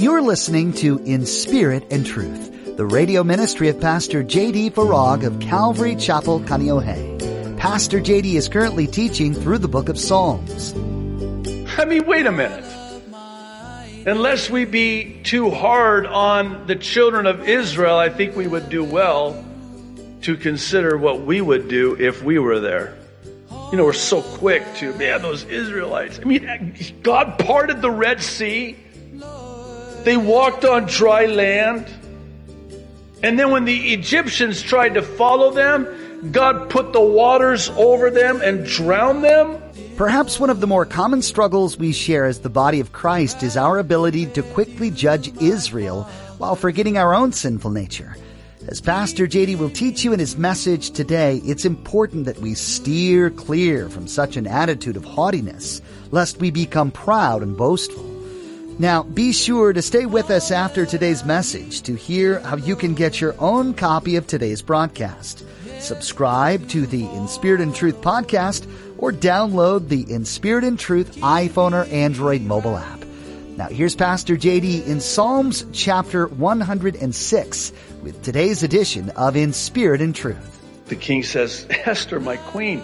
You're listening to In Spirit and Truth, the radio ministry of Pastor J.D. Farag of Calvary Chapel, Kaneohe. Pastor J.D. is currently teaching through the book of Psalms. I mean, wait a minute. Unless we be too hard on the children of Israel, I think we would do well to consider what we would do if we were there. You know, we're so quick to, man, those Israelites. I mean, God parted the Red Sea. They walked on dry land. And then when the Egyptians tried to follow them, God put the waters over them and drowned them. Perhaps one of the more common struggles we share as the body of Christ is our ability to quickly judge Israel while forgetting our own sinful nature. As Pastor JD will teach you in his message today, it's important that we steer clear from such an attitude of haughtiness, lest we become proud and boastful. Now, be sure to stay with us after today's message to hear how you can get your own copy of today's broadcast. Subscribe to the In Spirit and Truth podcast or download the In Spirit and Truth iPhone or Android mobile app. Now, here's Pastor JD in Psalms chapter 106 with today's edition of In Spirit and Truth. The king says, Esther, my queen,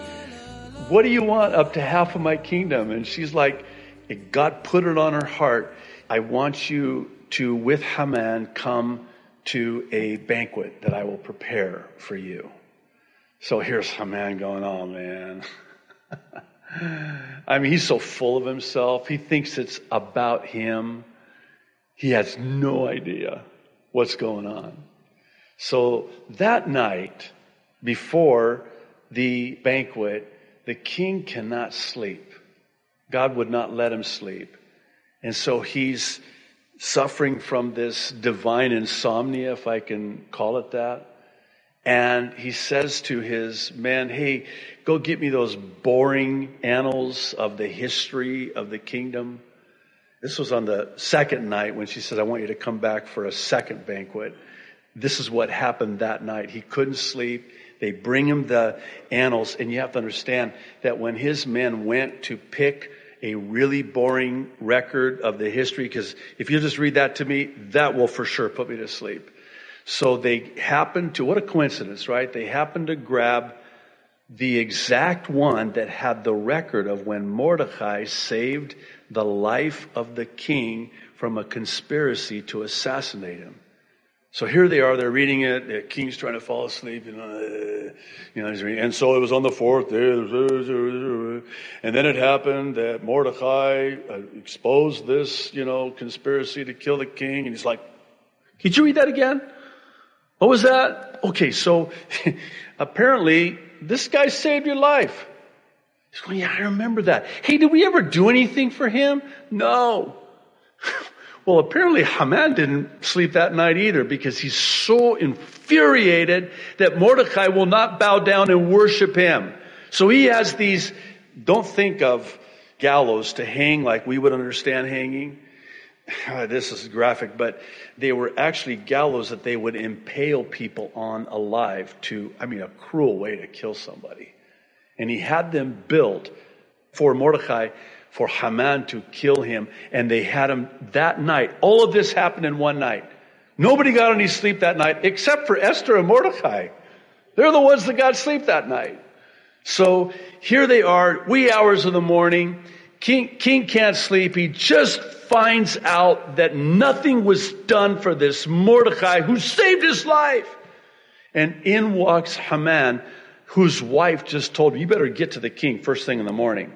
what do you want up to half of my kingdom? And she's like, God put it on her heart I want you to, with Haman, come to a banquet that I will prepare for you. So here's Haman going, oh man. I mean, he's so full of himself. He thinks it's about him. He has no idea what's going on. So that night, before the banquet, the king cannot sleep. God would not let him sleep. And so he's suffering from this divine insomnia, if I can call it that. And he says to his men, Hey, go get me those boring annals of the history of the kingdom. This was on the second night when she said, I want you to come back for a second banquet. This is what happened that night. He couldn't sleep. They bring him the annals, and you have to understand that when his men went to pick a really boring record of the history because if you just read that to me, that will for sure put me to sleep. So they happened to, what a coincidence, right? They happened to grab the exact one that had the record of when Mordecai saved the life of the king from a conspiracy to assassinate him. So here they are, they're reading it, the king's trying to fall asleep, you know, and so it was on the fourth day, and then it happened that Mordecai uh, exposed this, you know, conspiracy to kill the king, and he's like, could you read that again? What was that? Okay, so apparently this guy saved your life. He's going, yeah, I remember that. Hey, did we ever do anything for him? No. Well, apparently Haman didn't sleep that night either because he's so infuriated that Mordecai will not bow down and worship him. So he has these, don't think of gallows to hang like we would understand hanging. This is graphic, but they were actually gallows that they would impale people on alive to, I mean, a cruel way to kill somebody. And he had them built for Mordecai for Haman to kill him, and they had him that night. All of this happened in one night. Nobody got any sleep that night except for Esther and Mordecai. They're the ones that got sleep that night. So here they are, wee hours of the morning. King, King can't sleep. He just finds out that nothing was done for this Mordecai who saved his life. And in walks Haman, whose wife just told him, you better get to the king first thing in the morning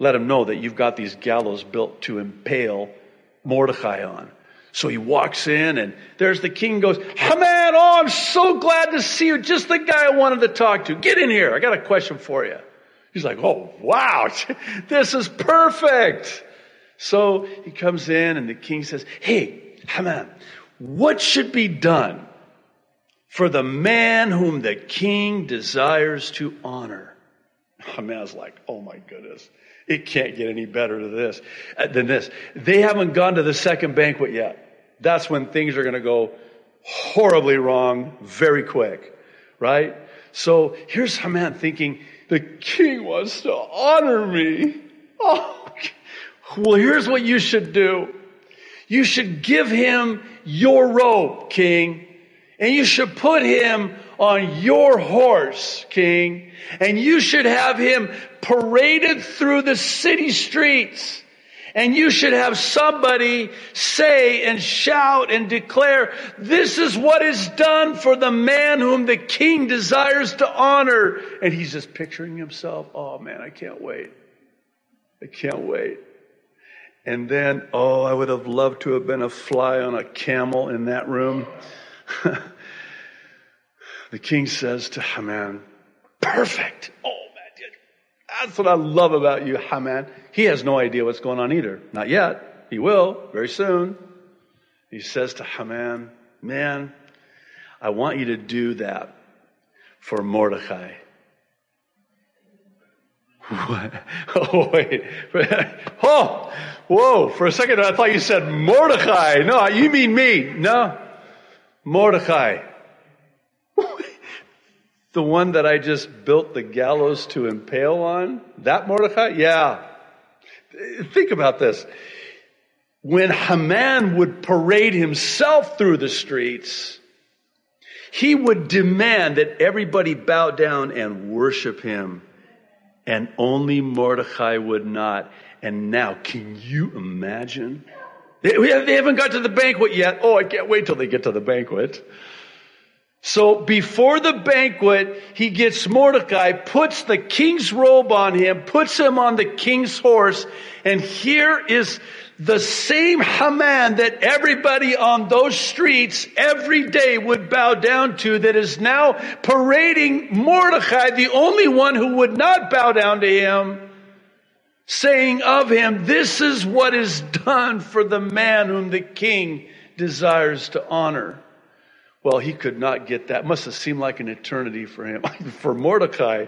let him know that you've got these gallows built to impale Mordecai on. So he walks in and there's the king goes, Haman, oh, I'm so glad to see you. Just the guy I wanted to talk to. Get in here. I got a question for you. He's like, oh, wow, this is perfect. So he comes in and the king says, hey, Haman, what should be done for the man whom the king desires to honor? Haman's like, oh my goodness. It can't get any better than this, uh, than this. They haven't gone to the second banquet yet. That's when things are going to go horribly wrong very quick, right? So here's Haman thinking, the king wants to honor me. Oh, well, here's what you should do. You should give him your robe, king. And you should put him on your horse, king. And you should have him paraded through the city streets. And you should have somebody say and shout and declare, this is what is done for the man whom the king desires to honor. And he's just picturing himself, oh man, I can't wait. I can't wait. And then, oh, I would have loved to have been a fly on a camel in that room. the king says to Haman, perfect. Oh man, that's what I love about you, Haman. He has no idea what's going on either. Not yet. He will very soon. He says to Haman, man, I want you to do that for Mordecai. What? Oh, wait. Oh, whoa. For a second, I thought you said Mordecai. No, you mean me. No. Mordecai. The one that I just built the gallows to impale on? That Mordecai? Yeah. Think about this. When Haman would parade himself through the streets, he would demand that everybody bow down and worship him and only Mordecai would not. And now, can you imagine? They, haven't got to the banquet yet. Oh, I can't wait till they get to the banquet. So before the banquet, he gets Mordecai, puts the king's robe on him, puts him on the king's horse, and here is the same Haman that everybody on those streets every day would bow down to that is now parading Mordecai, the only one who would not bow down to him, saying of him, this is what is done for the man whom the king desires to honor. Well, he could not get that. Must have seemed like an eternity for him. for Mordecai,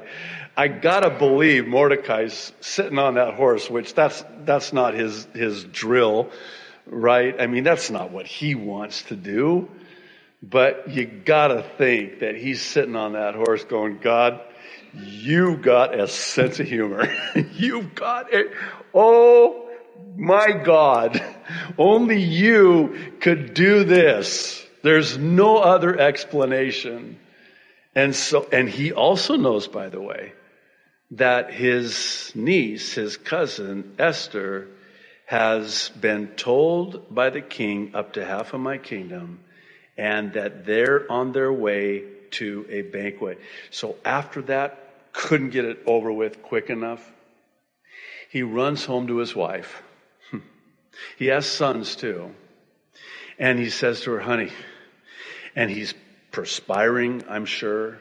I gotta believe Mordecai's sitting on that horse, which that's, that's not his, his drill, right? I mean, that's not what he wants to do. But you gotta think that he's sitting on that horse going, God, you've got a sense of humor. you've got it. Oh my God. Only you could do this. There's no other explanation. And so, and he also knows, by the way, that his niece, his cousin, Esther, has been told by the king up to half of my kingdom and that they're on their way to a banquet. So after that, couldn't get it over with quick enough. He runs home to his wife. He has sons too. And he says to her, honey, and he's perspiring, I'm sure.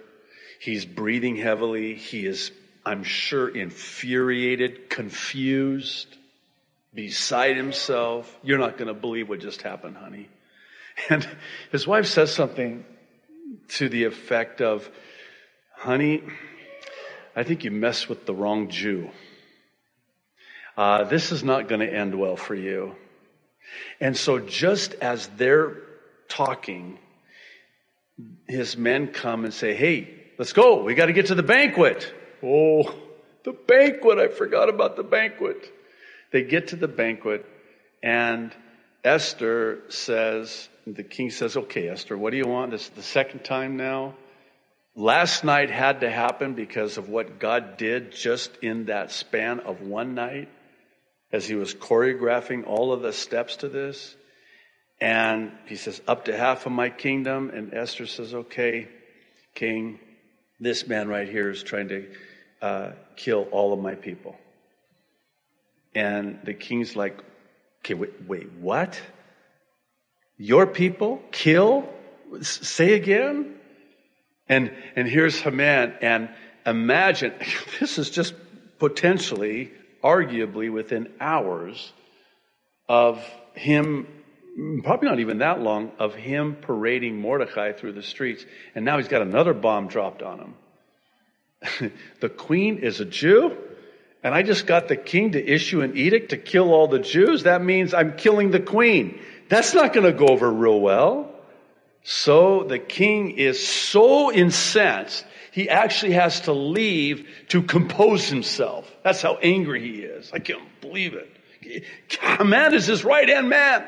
He's breathing heavily. He is, I'm sure, infuriated, confused, beside himself. You're not going to believe what just happened, honey. And his wife says something to the effect of, honey, I think you messed with the wrong Jew. Uh, this is not going to end well for you. And so just as they're talking, his men come and say, Hey, let's go. We got to get to the banquet. Oh, the banquet. I forgot about the banquet. They get to the banquet and Esther says, the king says, okay, Esther, what do you want? This is the second time now. Last night had to happen because of what God did just in that span of one night as he was choreographing all of the steps to this. And he says, Up to half of my kingdom. And Esther says, Okay, king, this man right here is trying to uh, kill all of my people. And the king's like, Okay, wait, wait, what? Your people kill? Say again? And, and here's Haman. And imagine, this is just potentially, arguably within hours of him probably not even that long, of him parading Mordecai through the streets. And now he's got another bomb dropped on him. the queen is a Jew, and I just got the king to issue an edict to kill all the Jews. That means I'm killing the queen. That's not going to go over real well. So the king is so incensed, he actually has to leave to compose himself. That's how angry he is. I can't believe it. Man is his right hand man.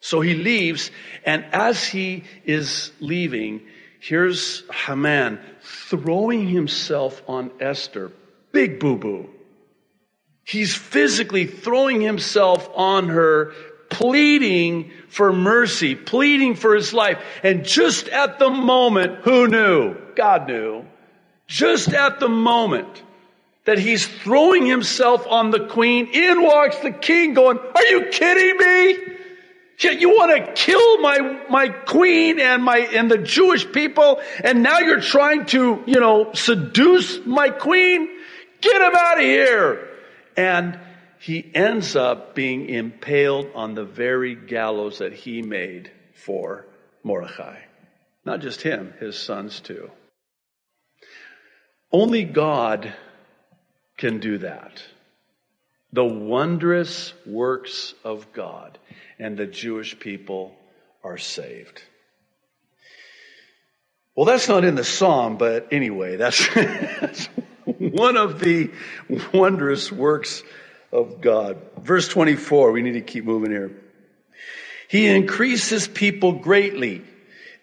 So he leaves, and as he is leaving, here's Haman throwing himself on Esther. Big boo boo. He's physically throwing himself on her, pleading for mercy, pleading for his life. And just at the moment, who knew? God knew. Just at the moment that he's throwing himself on the queen, in walks the king going, are you kidding me? You want to kill my, my queen and my, and the Jewish people, and now you're trying to, you know, seduce my queen? Get him out of here! And he ends up being impaled on the very gallows that he made for Mordecai. Not just him, his sons too. Only God can do that. The wondrous works of God and the Jewish people are saved. Well, that's not in the psalm, but anyway, that's, that's one of the wondrous works of God. Verse 24, we need to keep moving here. He increased his people greatly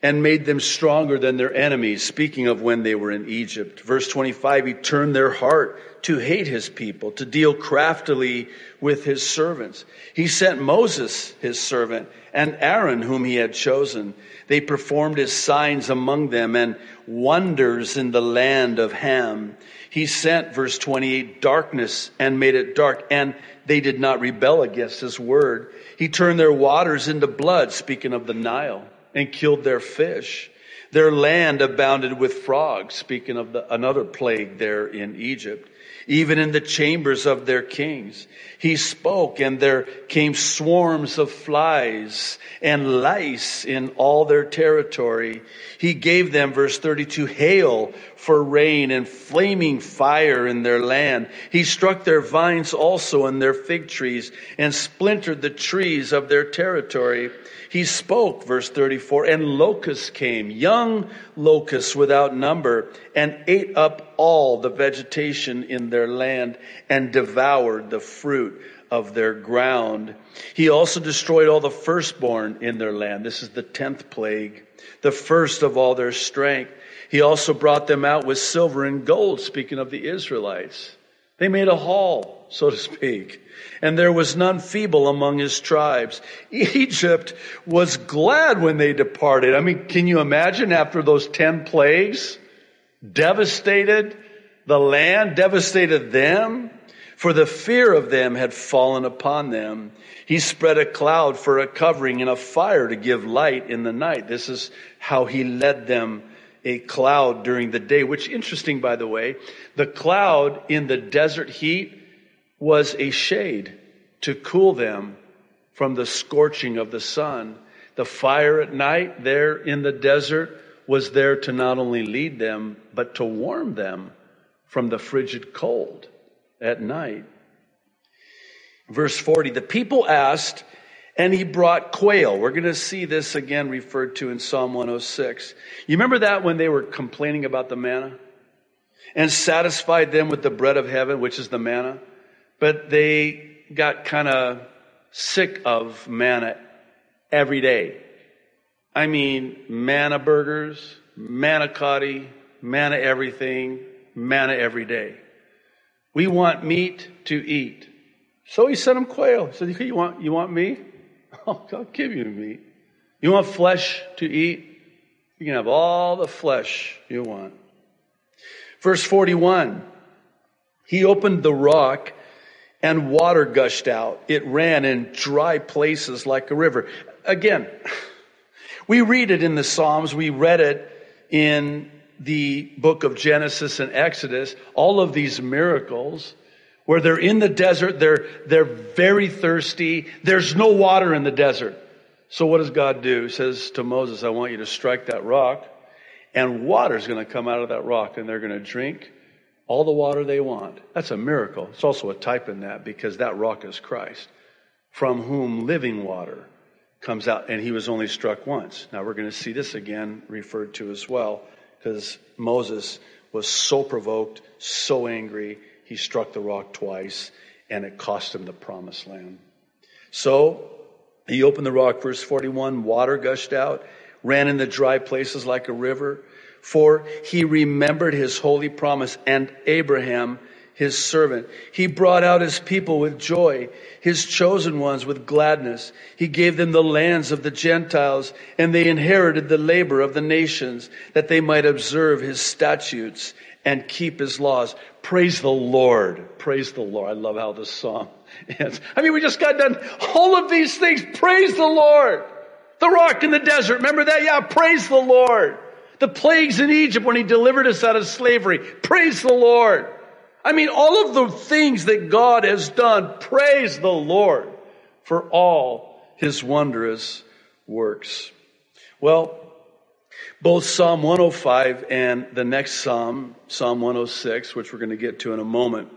and made them stronger than their enemies, speaking of when they were in Egypt. Verse 25, he turned their heart to hate his people, to deal craftily with his servants. He sent Moses, his servant, and Aaron, whom he had chosen. They performed his signs among them and wonders in the land of Ham. He sent, verse 28, darkness and made it dark, and they did not rebel against his word. He turned their waters into blood, speaking of the Nile and killed their fish. Their land abounded with frogs, speaking of the, another plague there in Egypt. Even in the chambers of their kings, he spoke and there came swarms of flies and lice in all their territory. He gave them, verse 32, hail for rain and flaming fire in their land. He struck their vines also and their fig trees and splintered the trees of their territory. He spoke, verse 34, and locusts came, young locusts without number, and ate up all the vegetation in their land and devoured the fruit of their ground. He also destroyed all the firstborn in their land. This is the tenth plague, the first of all their strength. He also brought them out with silver and gold, speaking of the Israelites. They made a haul, so to speak and there was none feeble among his tribes. Egypt was glad when they departed. I mean, can you imagine after those 10 plagues? Devastated the land, devastated them, for the fear of them had fallen upon them. He spread a cloud for a covering and a fire to give light in the night. This is how he led them a cloud during the day, which interesting, by the way, the cloud in the desert heat was a shade to cool them from the scorching of the sun. The fire at night there in the desert was there to not only lead them, but to warm them from the frigid cold at night. Verse 40, the people asked, and he brought quail. We're going to see this again referred to in Psalm 106. You remember that when they were complaining about the manna? And satisfied them with the bread of heaven, which is the manna? but they got kind of sick of manna every day. I mean, manna burgers, manna cotti, manna everything, manna every day. We want meat to eat. So he sent them quail. He said, you want, you want meat? I'll, give you meat. You want flesh to eat? You can have all the flesh you want. Verse 41. He opened the rock and water gushed out. It ran in dry places like a river. Again, we read it in the Psalms. We read it in the book of Genesis and Exodus. All of these miracles where they're in the desert. They're, they're very thirsty. There's no water in the desert. So what does God do? He says to Moses, I want you to strike that rock and water's going to come out of that rock and they're going to drink all the water they want. That's a miracle. It's also a type in that because that rock is Christ, from whom living water comes out. And he was only struck once. Now we're going to see this again referred to as well because Moses was so provoked, so angry, he struck the rock twice and it cost him the promised land. So He opened the rock, verse 41, water gushed out, ran in the dry places like a river. For he remembered his holy promise and Abraham, his servant. He brought out his people with joy, his chosen ones with gladness. He gave them the lands of the Gentiles, and they inherited the labor of the nations, that they might observe his statutes and keep his laws. Praise the Lord. Praise the Lord. I love how this song ends. I mean, we just got done all of these things. Praise the Lord. The rock in the desert. Remember that? Yeah, praise the Lord. The plagues in Egypt when he delivered us out of slavery. Praise the Lord. I mean, all of the things that God has done. Praise the Lord for all his wondrous works. Well, both Psalm 105 and the next Psalm, Psalm 106, which we're going to get to in a moment,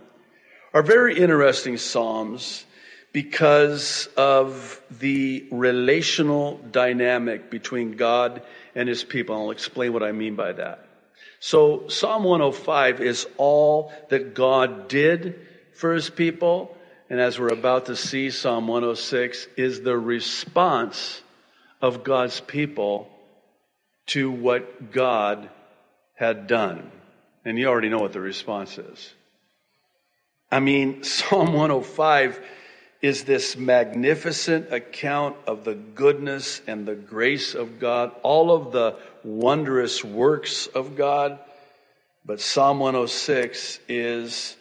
are very interesting Psalms because of the relational dynamic between God and his people. I'll explain what I mean by that. So Psalm 105 is all that God did for his people. And as we're about to see, Psalm 106 is the response of God's people to what God had done. And you already know what the response is. I mean, Psalm 105 is this magnificent account of the goodness and the grace of God, all of the wondrous works of God. But Psalm 106 is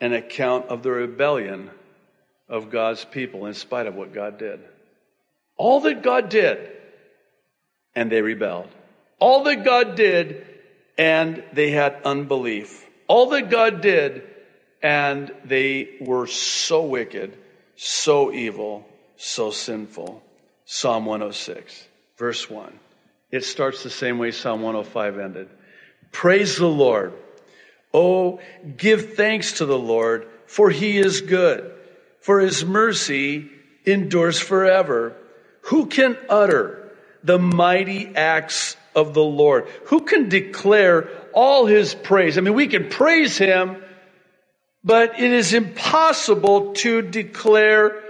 an account of the rebellion of God's people in spite of what God did. All that God did, and they rebelled. All that God did, and they had unbelief. All that God did, and they were so wicked, so evil, so sinful. Psalm 106, verse 1. It starts the same way Psalm 105 ended. Praise the Lord. Oh, give thanks to the Lord, for he is good, for his mercy endures forever. Who can utter the mighty acts of the Lord? Who can declare all his praise? I mean, we can praise him but it is impossible to declare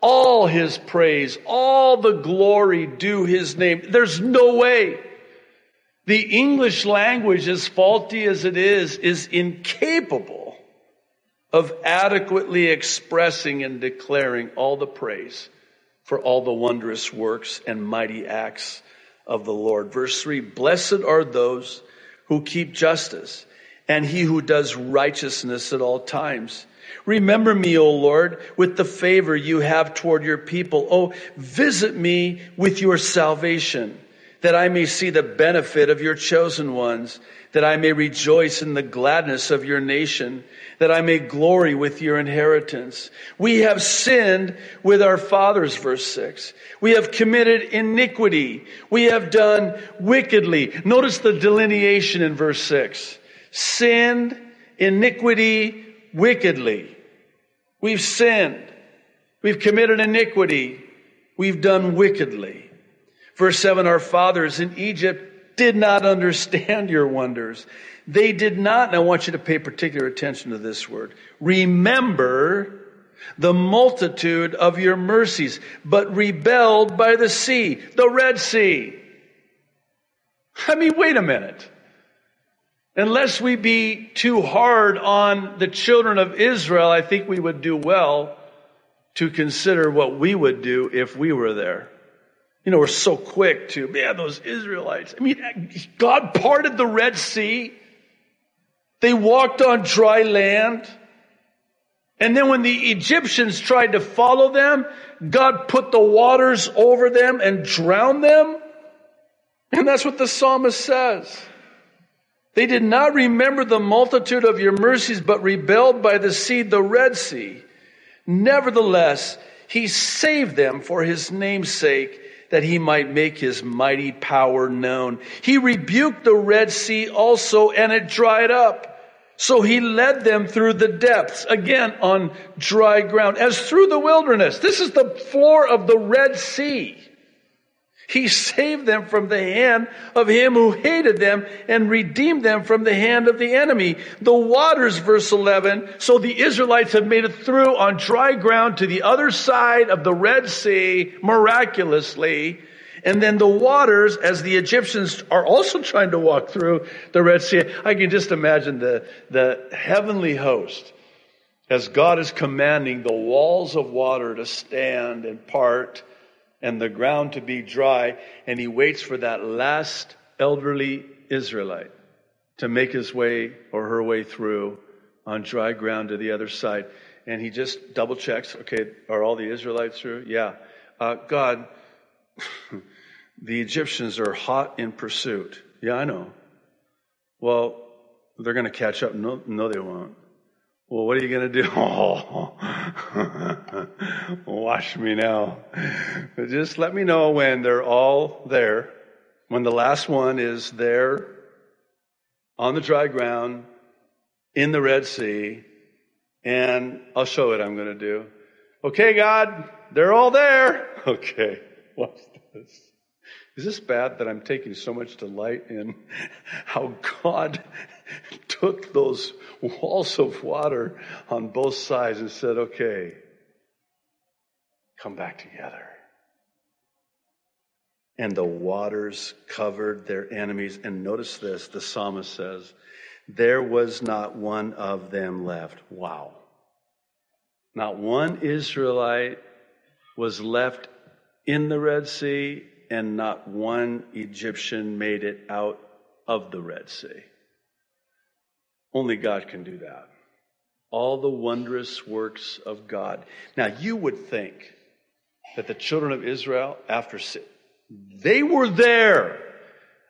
all his praise, all the glory due his name. There's no way. The English language, as faulty as it is, is incapable of adequately expressing and declaring all the praise for all the wondrous works and mighty acts of the Lord. Verse 3 Blessed are those who keep justice and he who does righteousness at all times. Remember me, O Lord, with the favor you have toward your people. Oh, visit me with your salvation, that I may see the benefit of your chosen ones, that I may rejoice in the gladness of your nation, that I may glory with your inheritance. We have sinned with our fathers, verse 6. We have committed iniquity. We have done wickedly. Notice the delineation in verse 6 sinned iniquity wickedly. We've sinned. We've committed iniquity. We've done wickedly. Verse 7 Our fathers in Egypt did not understand your wonders. They did not, and I want you to pay particular attention to this word, remember the multitude of your mercies, but rebelled by the sea, the Red Sea. I mean, wait a minute unless we be too hard on the children of Israel, I think we would do well to consider what we would do if we were there. You know, we're so quick to, man, those Israelites. I mean, God parted the Red Sea. They walked on dry land. And then when the Egyptians tried to follow them, God put the waters over them and drowned them. And that's what the psalmist says. They did not remember the multitude of your mercies, but rebelled by the sea, the Red Sea. Nevertheless, he saved them for his name's sake, that he might make his mighty power known. He rebuked the Red Sea also, and it dried up. So he led them through the depths, again on dry ground, as through the wilderness. This is the floor of the Red Sea. He saved them from the hand of him who hated them and redeemed them from the hand of the enemy. The waters, verse 11, so the Israelites have made it through on dry ground to the other side of the Red Sea miraculously. And then the waters, as the Egyptians are also trying to walk through the Red Sea, I can just imagine the, the heavenly host as God is commanding the walls of water to stand and part and the ground to be dry, and he waits for that last elderly Israelite to make his way or her way through on dry ground to the other side. And he just double checks, okay, are all the Israelites through? Yeah. Uh, God, the Egyptians are hot in pursuit. Yeah, I know. Well, they're going to catch up. No, no, they won't. Well, what are you going to do? Oh, watch me now. Just let me know when they're all there, when the last one is there on the dry ground in the Red Sea, and I'll show what I'm going to do. Okay, God, they're all there. Okay, watch this. Is this bad that I'm taking so much delight in how God took those walls of water on both sides and said, okay, come back together. And the waters covered their enemies. And notice this, the psalmist says, there was not one of them left. Wow. Not one Israelite was left in the Red Sea, and not one Egyptian made it out of the Red Sea. Only God can do that. All the wondrous works of God. Now, you would think that the children of Israel, after sin, they were there.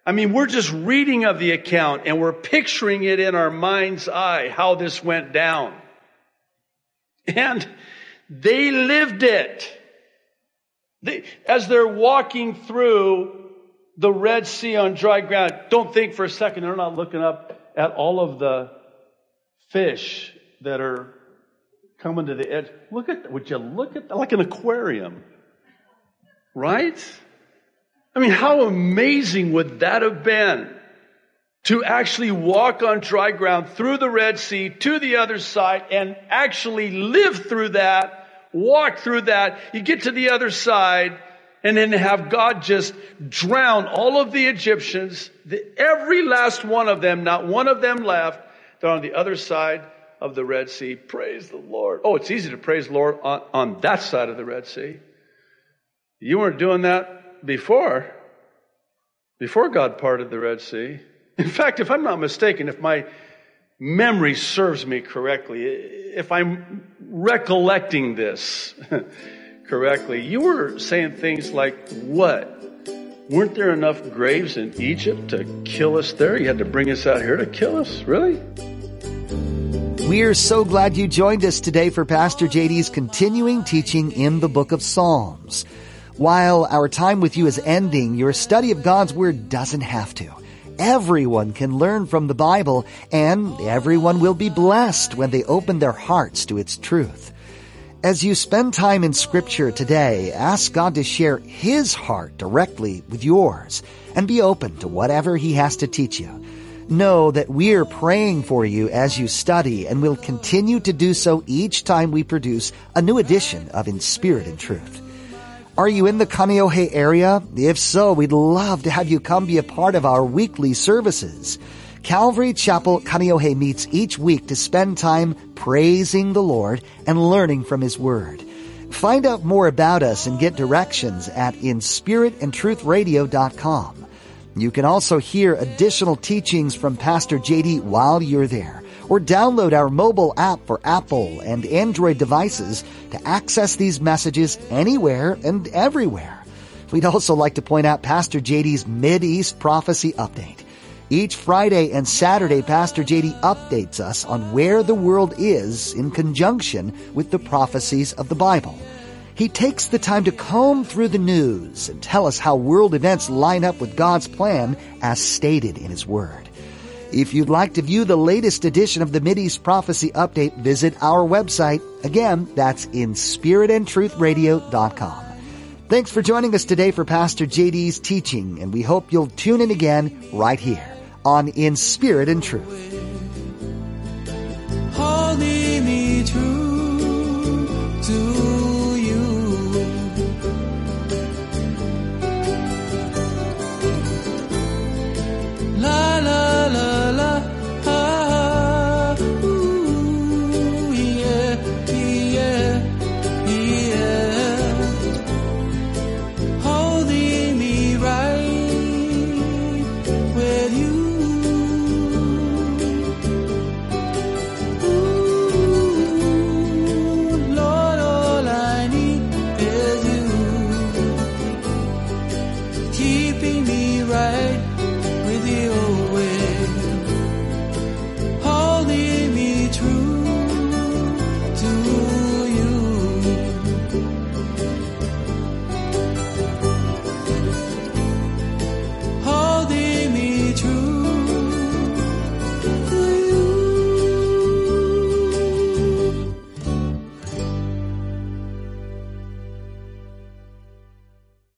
I mean, we're just reading of the account and we're picturing it in our mind's eye how this went down. And they lived it. They, as they're walking through the Red Sea on dry ground, don't think for a second they're not looking up at all of the fish that are coming to the edge. Look at, would you look at? Like an aquarium. Right? I mean, how amazing would that have been? To actually walk on dry ground through the Red Sea to the other side and actually live through that, walk through that. You get to the other side and then have God just drown all of the Egyptians, the, every last one of them, not one of them left. They're on the other side of the Red Sea. Praise the Lord. Oh, it's easy to praise the Lord on, on that side of the Red Sea. You weren't doing that before, before God parted the Red Sea. In fact, if I'm not mistaken, if my memory serves me correctly, if I'm recollecting this, correctly, you were saying things like, what? Weren't there enough graves in Egypt to kill us there? You had to bring us out here to kill us? Really? We're so glad you joined us today for Pastor JD's continuing teaching in the book of Psalms. While our time with you is ending, your study of God's Word doesn't have to. Everyone can learn from the Bible, and everyone will be blessed when they open their hearts to its truth. As you spend time in scripture today, ask God to share His heart directly with yours and be open to whatever He has to teach you. Know that we're praying for you as you study and will continue to do so each time we produce a new edition of In Spirit and Truth. Are you in the Kaneohe area? If so, we'd love to have you come be a part of our weekly services. Calvary Chapel Kaneohe meets each week to spend time praising the Lord and learning from His Word. Find out more about us and get directions at inspiritandtruthradio.com. You can also hear additional teachings from Pastor JD while you're there, or download our mobile app for Apple and Android devices to access these messages anywhere and everywhere. We'd also like to point out Pastor JD's Mid-East Prophecy Update. Each Friday and Saturday, Pastor JD updates us on where the world is in conjunction with the prophecies of the Bible. He takes the time to comb through the news and tell us how world events line up with God's plan as stated in His Word. If you'd like to view the latest edition of the Mideast Prophecy Update, visit our website. Again, that's inspiritandtruthradio.com. Thanks for joining us today for Pastor JD's teaching, and we hope you'll tune in again right here on In Spirit and Truth. Holding me true.